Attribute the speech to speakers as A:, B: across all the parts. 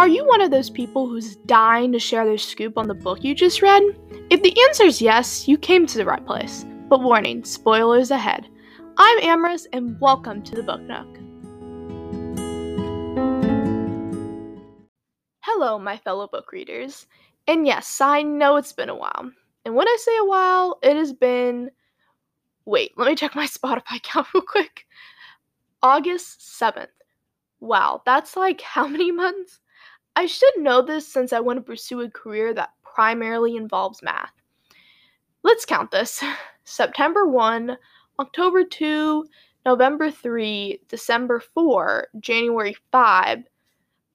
A: Are you one of those people who's dying to share their scoop on the book you just read? If the answer is yes, you came to the right place. But warning, spoilers ahead. I'm Amorous, and welcome to the Book Nook. Hello, my fellow book readers. And yes, I know it's been a while. And when I say a while, it has been. Wait, let me check my Spotify count real quick. August 7th. Wow, that's like how many months? I should know this since I want to pursue a career that primarily involves math. Let's count this September 1, October 2, November 3, December 4, January 5,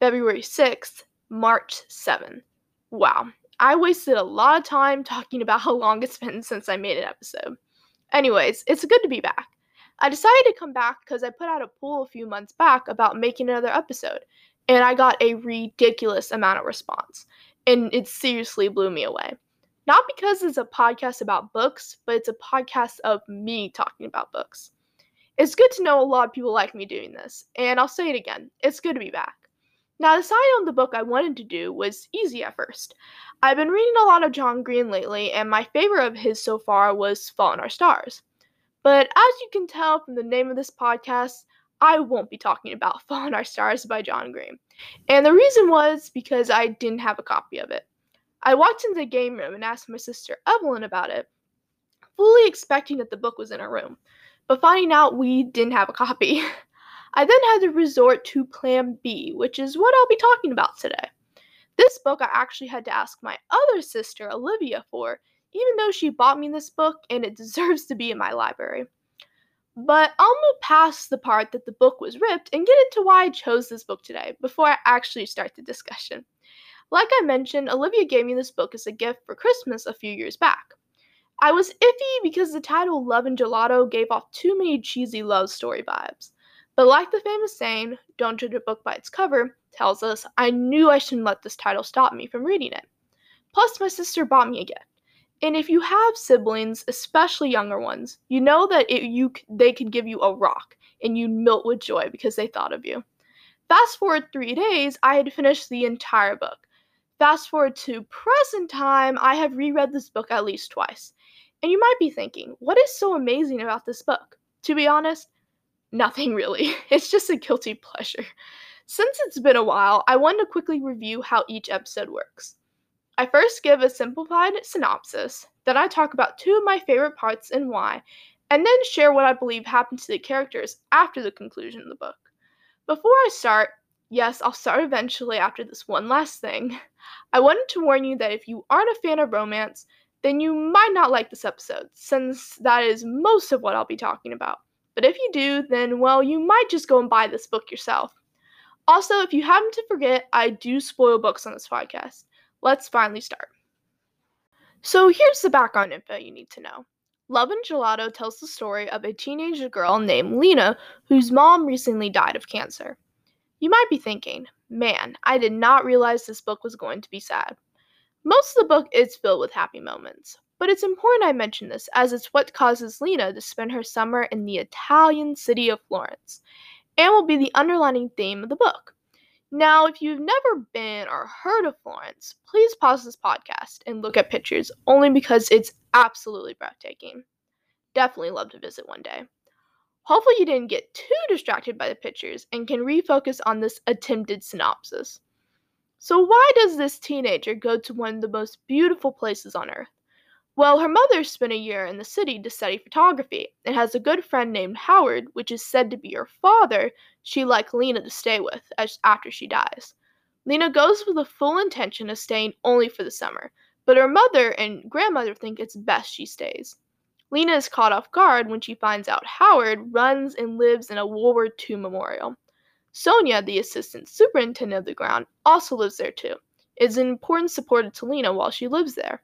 A: February 6, March 7. Wow, I wasted a lot of time talking about how long it's been since I made an episode. Anyways, it's good to be back. I decided to come back because I put out a poll a few months back about making another episode, and I got a ridiculous amount of response. And it seriously blew me away. Not because it's a podcast about books, but it's a podcast of me talking about books. It's good to know a lot of people like me doing this, and I'll say it again it's good to be back. Now, deciding on the book I wanted to do was easy at first. I've been reading a lot of John Green lately, and my favorite of his so far was Fault in Our Stars. But as you can tell from the name of this podcast, I won't be talking about Fault in Our Stars by John Green. And the reason was because I didn't have a copy of it. I walked into the game room and asked my sister Evelyn about it, fully expecting that the book was in her room, but finding out we didn't have a copy. I then had to resort to Plan B, which is what I'll be talking about today. This book I actually had to ask my other sister, Olivia, for, even though she bought me this book and it deserves to be in my library. But I'll move past the part that the book was ripped and get into why I chose this book today before I actually start the discussion. Like I mentioned, Olivia gave me this book as a gift for Christmas a few years back. I was iffy because the title Love and Gelato gave off too many cheesy love story vibes. But like the famous saying, don't judge a book by its cover, tells us, I knew I shouldn't let this title stop me from reading it. Plus, my sister bought me a gift. And if you have siblings, especially younger ones, you know that it, you they could give you a rock and you'd melt with joy because they thought of you. Fast forward three days, I had finished the entire book. Fast forward to present time, I have reread this book at least twice. And you might be thinking, what is so amazing about this book? To be honest, nothing really. It's just a guilty pleasure. Since it's been a while, I wanted to quickly review how each episode works. I first give a simplified synopsis, then I talk about two of my favorite parts and why, and then share what I believe happened to the characters after the conclusion of the book. Before I start, yes, I'll start eventually after this one last thing, I wanted to warn you that if you aren't a fan of romance, then you might not like this episode, since that is most of what I'll be talking about. But if you do, then well, you might just go and buy this book yourself. Also, if you happen to forget, I do spoil books on this podcast let's finally start. So here's the background info you need to know. Love and Gelato tells the story of a teenage girl named Lena whose mom recently died of cancer. You might be thinking, man, I did not realize this book was going to be sad. Most of the book is filled with happy moments, but it's important I mention this as it's what causes Lena to spend her summer in the Italian city of Florence, and will be the underlining theme of the book. Now, if you've never been or heard of Florence, please pause this podcast and look at pictures only because it's absolutely breathtaking. Definitely love to visit one day. Hopefully, you didn't get too distracted by the pictures and can refocus on this attempted synopsis. So, why does this teenager go to one of the most beautiful places on earth? Well, her mother spent a year in the city to study photography and has a good friend named Howard, which is said to be her father, she like Lena to stay with as after she dies. Lena goes with the full intention of staying only for the summer, but her mother and grandmother think it's best she stays. Lena is caught off guard when she finds out Howard runs and lives in a World War II memorial. Sonia, the assistant superintendent of the ground, also lives there too. Is an important supporter to Lena while she lives there.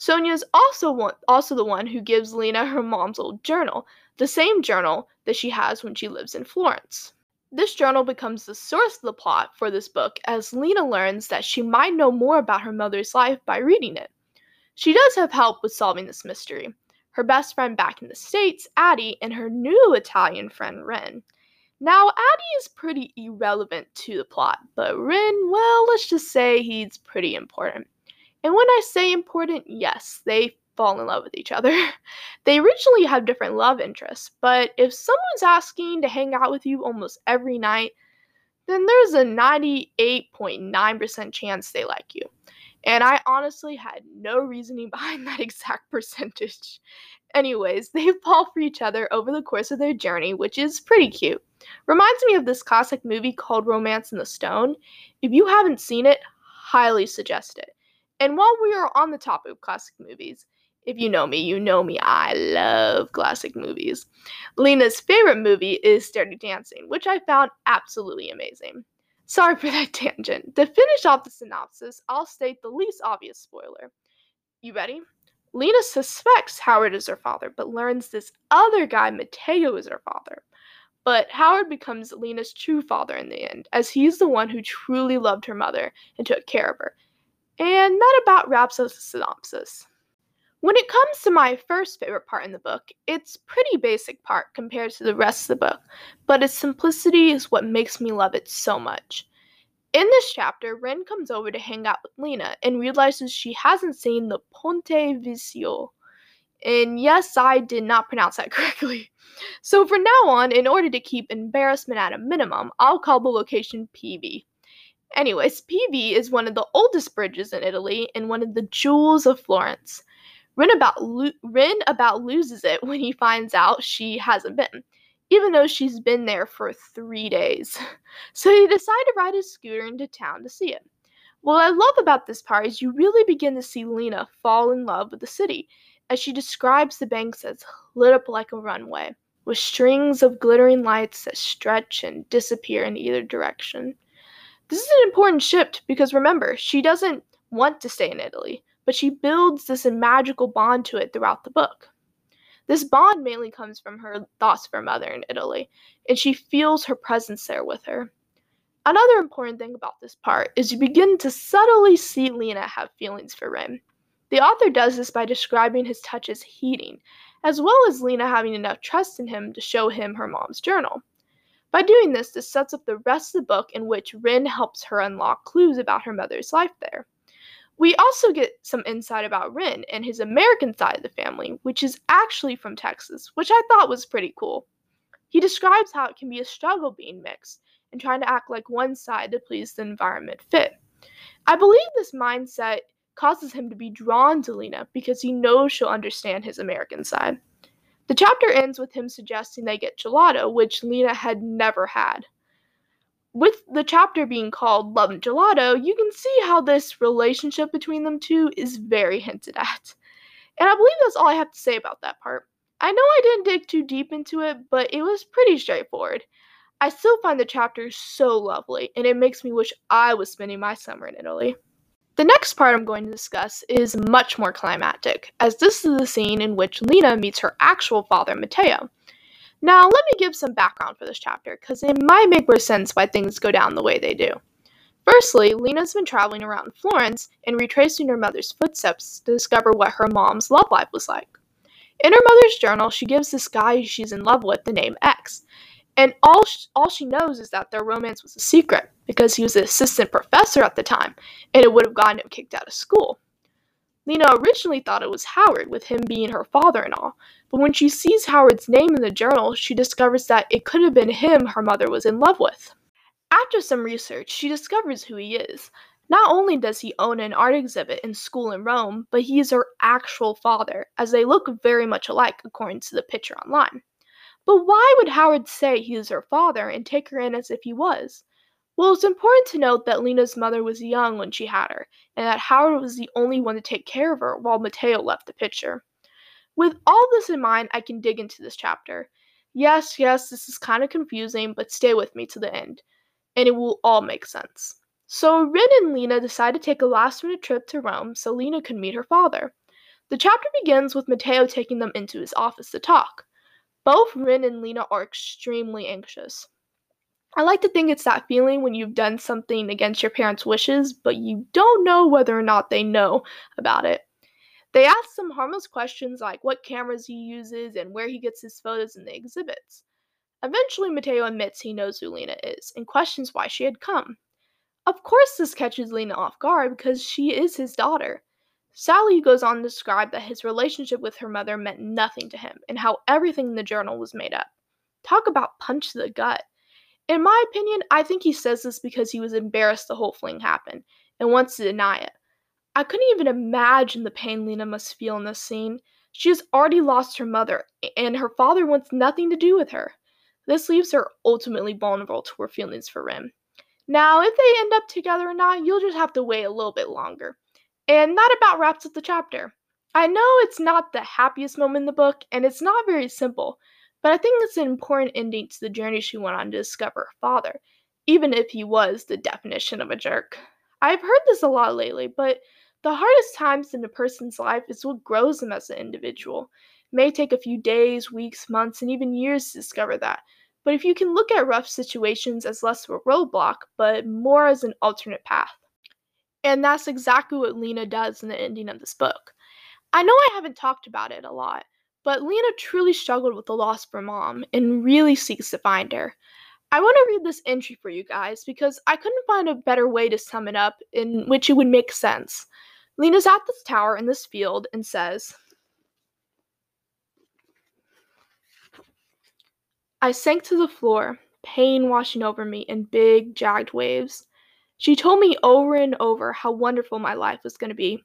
A: Sonia is also one, also the one who gives Lena her mom's old journal, the same journal that she has when she lives in Florence. This journal becomes the source of the plot for this book as Lena learns that she might know more about her mother's life by reading it. She does have help with solving this mystery. Her best friend back in the States, Addie, and her new Italian friend, Ren. Now, Addie is pretty irrelevant to the plot, but Ren, well, let's just say he's pretty important. And when I say important, yes, they fall in love with each other. they originally have different love interests, but if someone's asking to hang out with you almost every night, then there's a 98.9% chance they like you. And I honestly had no reasoning behind that exact percentage. Anyways, they fall for each other over the course of their journey, which is pretty cute. Reminds me of this classic movie called Romancing the Stone. If you haven't seen it, highly suggest it. And while we are on the topic of classic movies, if you know me, you know me. I love classic movies. Lena's favorite movie is Dirty Dancing, which I found absolutely amazing. Sorry for that tangent. To finish off the synopsis, I'll state the least obvious spoiler. You ready? Lena suspects Howard is her father, but learns this other guy, Matteo, is her father. But Howard becomes Lena's true father in the end, as he's the one who truly loved her mother and took care of her. And that about wraps up the synopsis. When it comes to my first favorite part in the book, it's pretty basic part compared to the rest of the book, but its simplicity is what makes me love it so much. In this chapter, Ren comes over to hang out with Lena and realizes she hasn't seen the Ponte Vecchio. And yes, I did not pronounce that correctly. So from now on, in order to keep embarrassment at a minimum, I'll call the location PV. Anyways, PV is one of the oldest bridges in Italy and one of the jewels of Florence. Rin about, lo- Rin about loses it when he finds out she hasn't been, even though she's been there for three days. So he decides to ride his scooter into town to see it. What I love about this part is you really begin to see Lena fall in love with the city, as she describes the banks as lit up like a runway, with strings of glittering lights that stretch and disappear in either direction. This is an important shift because remember, she doesn't want to stay in Italy but she builds this magical bond to it throughout the book. This bond mainly comes from her thoughts of her mother in Italy, and she feels her presence there with her. Another important thing about this part is you begin to subtly see Lena have feelings for Rin. The author does this by describing his touch as heating, as well as Lena having enough trust in him to show him her mom's journal. By doing this, this sets up the rest of the book in which Rin helps her unlock clues about her mother's life there. We also get some insight about Rin and his American side of the family, which is actually from Texas, which I thought was pretty cool. He describes how it can be a struggle being mixed and trying to act like one side to please the environment fit. I believe this mindset causes him to be drawn to Lena because he knows she'll understand his American side. The chapter ends with him suggesting they get gelato, which Lena had never had with the chapter being called Love and Gelato, you can see how this relationship between them two is very hinted at. And I believe that's all I have to say about that part. I know I didn't dig too deep into it, but it was pretty straightforward. I still find the chapter so lovely, and it makes me wish I was spending my summer in Italy. The next part I'm going to discuss is much more climactic, as this is the scene in which Lena meets her actual father, Matteo. Now, let me give some background for this chapter, because it might make more sense why things go down the way they do. Firstly, Lena's been traveling around Florence and retracing her mother's footsteps to discover what her mom's love life was like. In her mother's journal, she gives this guy she's in love with the name X, and all, sh- all she knows is that their romance was a secret because he was an assistant professor at the time, and it would have gotten him kicked out of school. Lena originally thought it was Howard, with him being her father and all, but when she sees Howard's name in the journal, she discovers that it could have been him her mother was in love with. After some research, she discovers who he is. Not only does he own an art exhibit in school in Rome, but he is her actual father, as they look very much alike according to the picture online. But why would Howard say he is her father and take her in as if he was? Well, it's important to note that Lena's mother was young when she had her, and that Howard was the only one to take care of her while Matteo left the picture. With all this in mind, I can dig into this chapter. Yes, yes, this is kind of confusing, but stay with me to the end, and it will all make sense. So, Rin and Lena decide to take a last minute trip to Rome so Lena can meet her father. The chapter begins with Matteo taking them into his office to talk. Both Rin and Lena are extremely anxious. I like to think it's that feeling when you've done something against your parents' wishes, but you don't know whether or not they know about it. They ask some harmless questions like what cameras he uses and where he gets his photos in the exhibits. Eventually, Matteo admits he knows who Lena is and questions why she had come. Of course, this catches Lena off guard because she is his daughter. Sally goes on to describe that his relationship with her mother meant nothing to him and how everything in the journal was made up. Talk about punch the gut. In my opinion, I think he says this because he was embarrassed the whole fling happened and wants to deny it. I couldn't even imagine the pain Lena must feel in this scene. She has already lost her mother, and her father wants nothing to do with her. This leaves her ultimately vulnerable to her feelings for Rim. Now, if they end up together or not, you'll just have to wait a little bit longer. And that about wraps up the chapter. I know it's not the happiest moment in the book, and it's not very simple, but I think it's an important ending to the journey she went on to discover her father, even if he was the definition of a jerk. I've heard this a lot lately, but the hardest times in a person's life is what grows them as an individual. It may take a few days, weeks, months, and even years to discover that. But if you can look at rough situations as less of a roadblock, but more as an alternate path. And that's exactly what Lena does in the ending of this book. I know I haven't talked about it a lot, but Lena truly struggled with the loss of her mom and really seeks to find her. I want to read this entry for you guys because I couldn't find a better way to sum it up in which it would make sense. Lena's at this tower in this field and says, I sank to the floor, pain washing over me in big, jagged waves. She told me over and over how wonderful my life was going to be,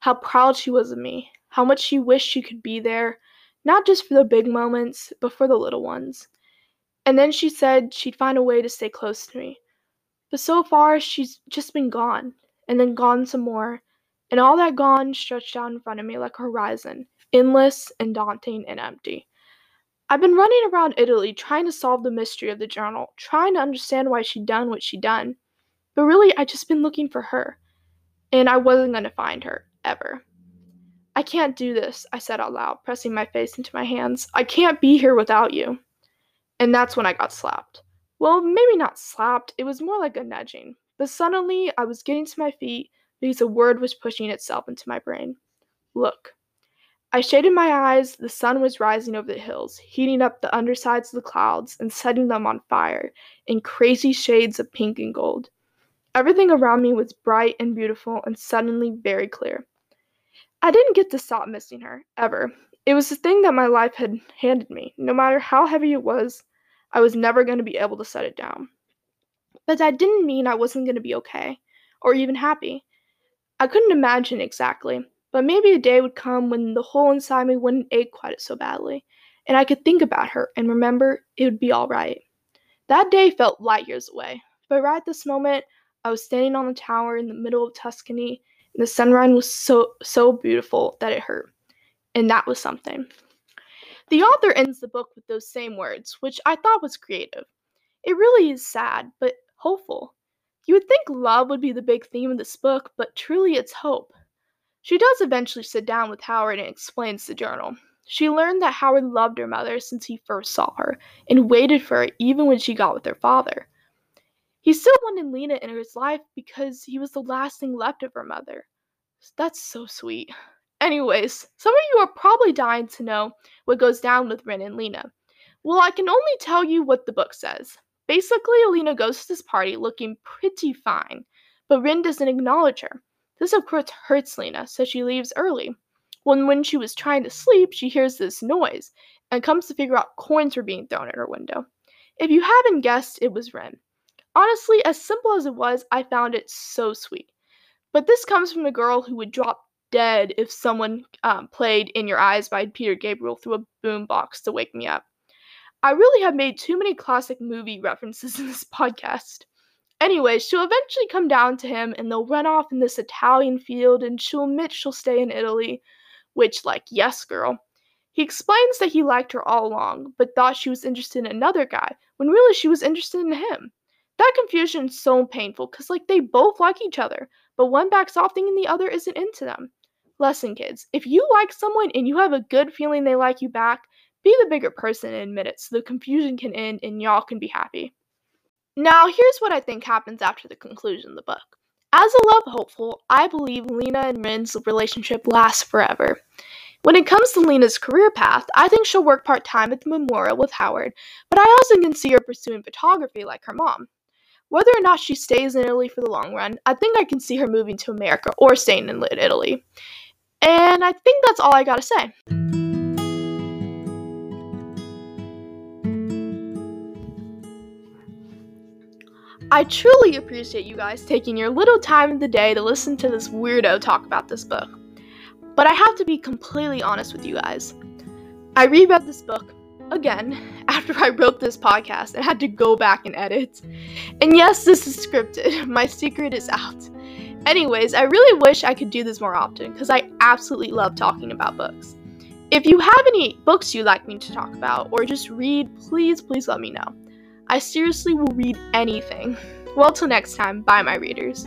A: how proud she was of me, how much she wished she could be there, not just for the big moments, but for the little ones. And then she said she'd find a way to stay close to me. But so far, she's just been gone, and then gone some more, and all that gone stretched out in front of me like a horizon, endless and daunting and empty. I've been running around Italy trying to solve the mystery of the journal, trying to understand why she'd done what she'd done. But really, I'd just been looking for her, and I wasn't going to find her, ever. I can't do this, I said out loud, pressing my face into my hands. I can't be here without you. And that's when I got slapped. Well, maybe not slapped, it was more like a nudging. But suddenly, I was getting to my feet because a word was pushing itself into my brain. Look. I shaded my eyes. The sun was rising over the hills, heating up the undersides of the clouds and setting them on fire in crazy shades of pink and gold. Everything around me was bright and beautiful and suddenly very clear. I didn't get to stop missing her, ever. It was the thing that my life had handed me. No matter how heavy it was, I was never going to be able to set it down. But that didn't mean I wasn't going to be okay, or even happy. I couldn't imagine exactly, but maybe a day would come when the hole inside me wouldn't ache quite so badly, and I could think about her and remember it would be all right. That day felt light years away, but right this moment, I was standing on the tower in the middle of Tuscany, and the sunrise was so so beautiful that it hurt. And that was something. The author ends the book with those same words, which I thought was creative. It really is sad, but hopeful. You would think love would be the big theme of this book, but truly it's hope. She does eventually sit down with Howard and explains the journal. She learned that Howard loved her mother since he first saw her and waited for her even when she got with her father. He still wanted Lena in his life because he was the last thing left of her mother. That's so sweet. Anyways, some of you are probably dying to know what goes down with Rin and Lena. Well, I can only tell you what the book says. Basically, Lena goes to this party looking pretty fine, but Rin doesn't acknowledge her. This, of course, hurts Lena, so she leaves early. When, when she was trying to sleep, she hears this noise and comes to figure out coins were being thrown at her window. If you haven't guessed, it was Rin. Honestly, as simple as it was, I found it so sweet. But this comes from a girl who would drop dead if someone um, played In Your Eyes by Peter Gabriel through a boombox to wake me up. I really have made too many classic movie references in this podcast. Anyway, she'll eventually come down to him and they'll run off in this Italian field and she'll admit she'll stay in Italy, which, like, yes, girl. He explains that he liked her all along, but thought she was interested in another guy, when really she was interested in him. That confusion is so painful because, like, they both like each other, but one backs off thinking the other isn't into them. Lesson, kids if you like someone and you have a good feeling they like you back, be the bigger person and admit it so the confusion can end and y'all can be happy. Now, here's what I think happens after the conclusion of the book. As a love hopeful, I believe Lena and Rin's relationship lasts forever. When it comes to Lena's career path, I think she'll work part time at the memorial with Howard, but I also can see her pursuing photography like her mom. Whether or not she stays in Italy for the long run, I think I can see her moving to America or staying in Italy. And I think that's all I gotta say. I truly appreciate you guys taking your little time of the day to listen to this weirdo talk about this book. But I have to be completely honest with you guys. I reread this book again after I wrote this podcast and had to go back and edit. And yes, this is scripted. My secret is out. Anyways, I really wish I could do this more often because I absolutely love talking about books. If you have any books you'd like me to talk about or just read, please, please let me know. I seriously will read anything. Well, till next time, bye, my readers.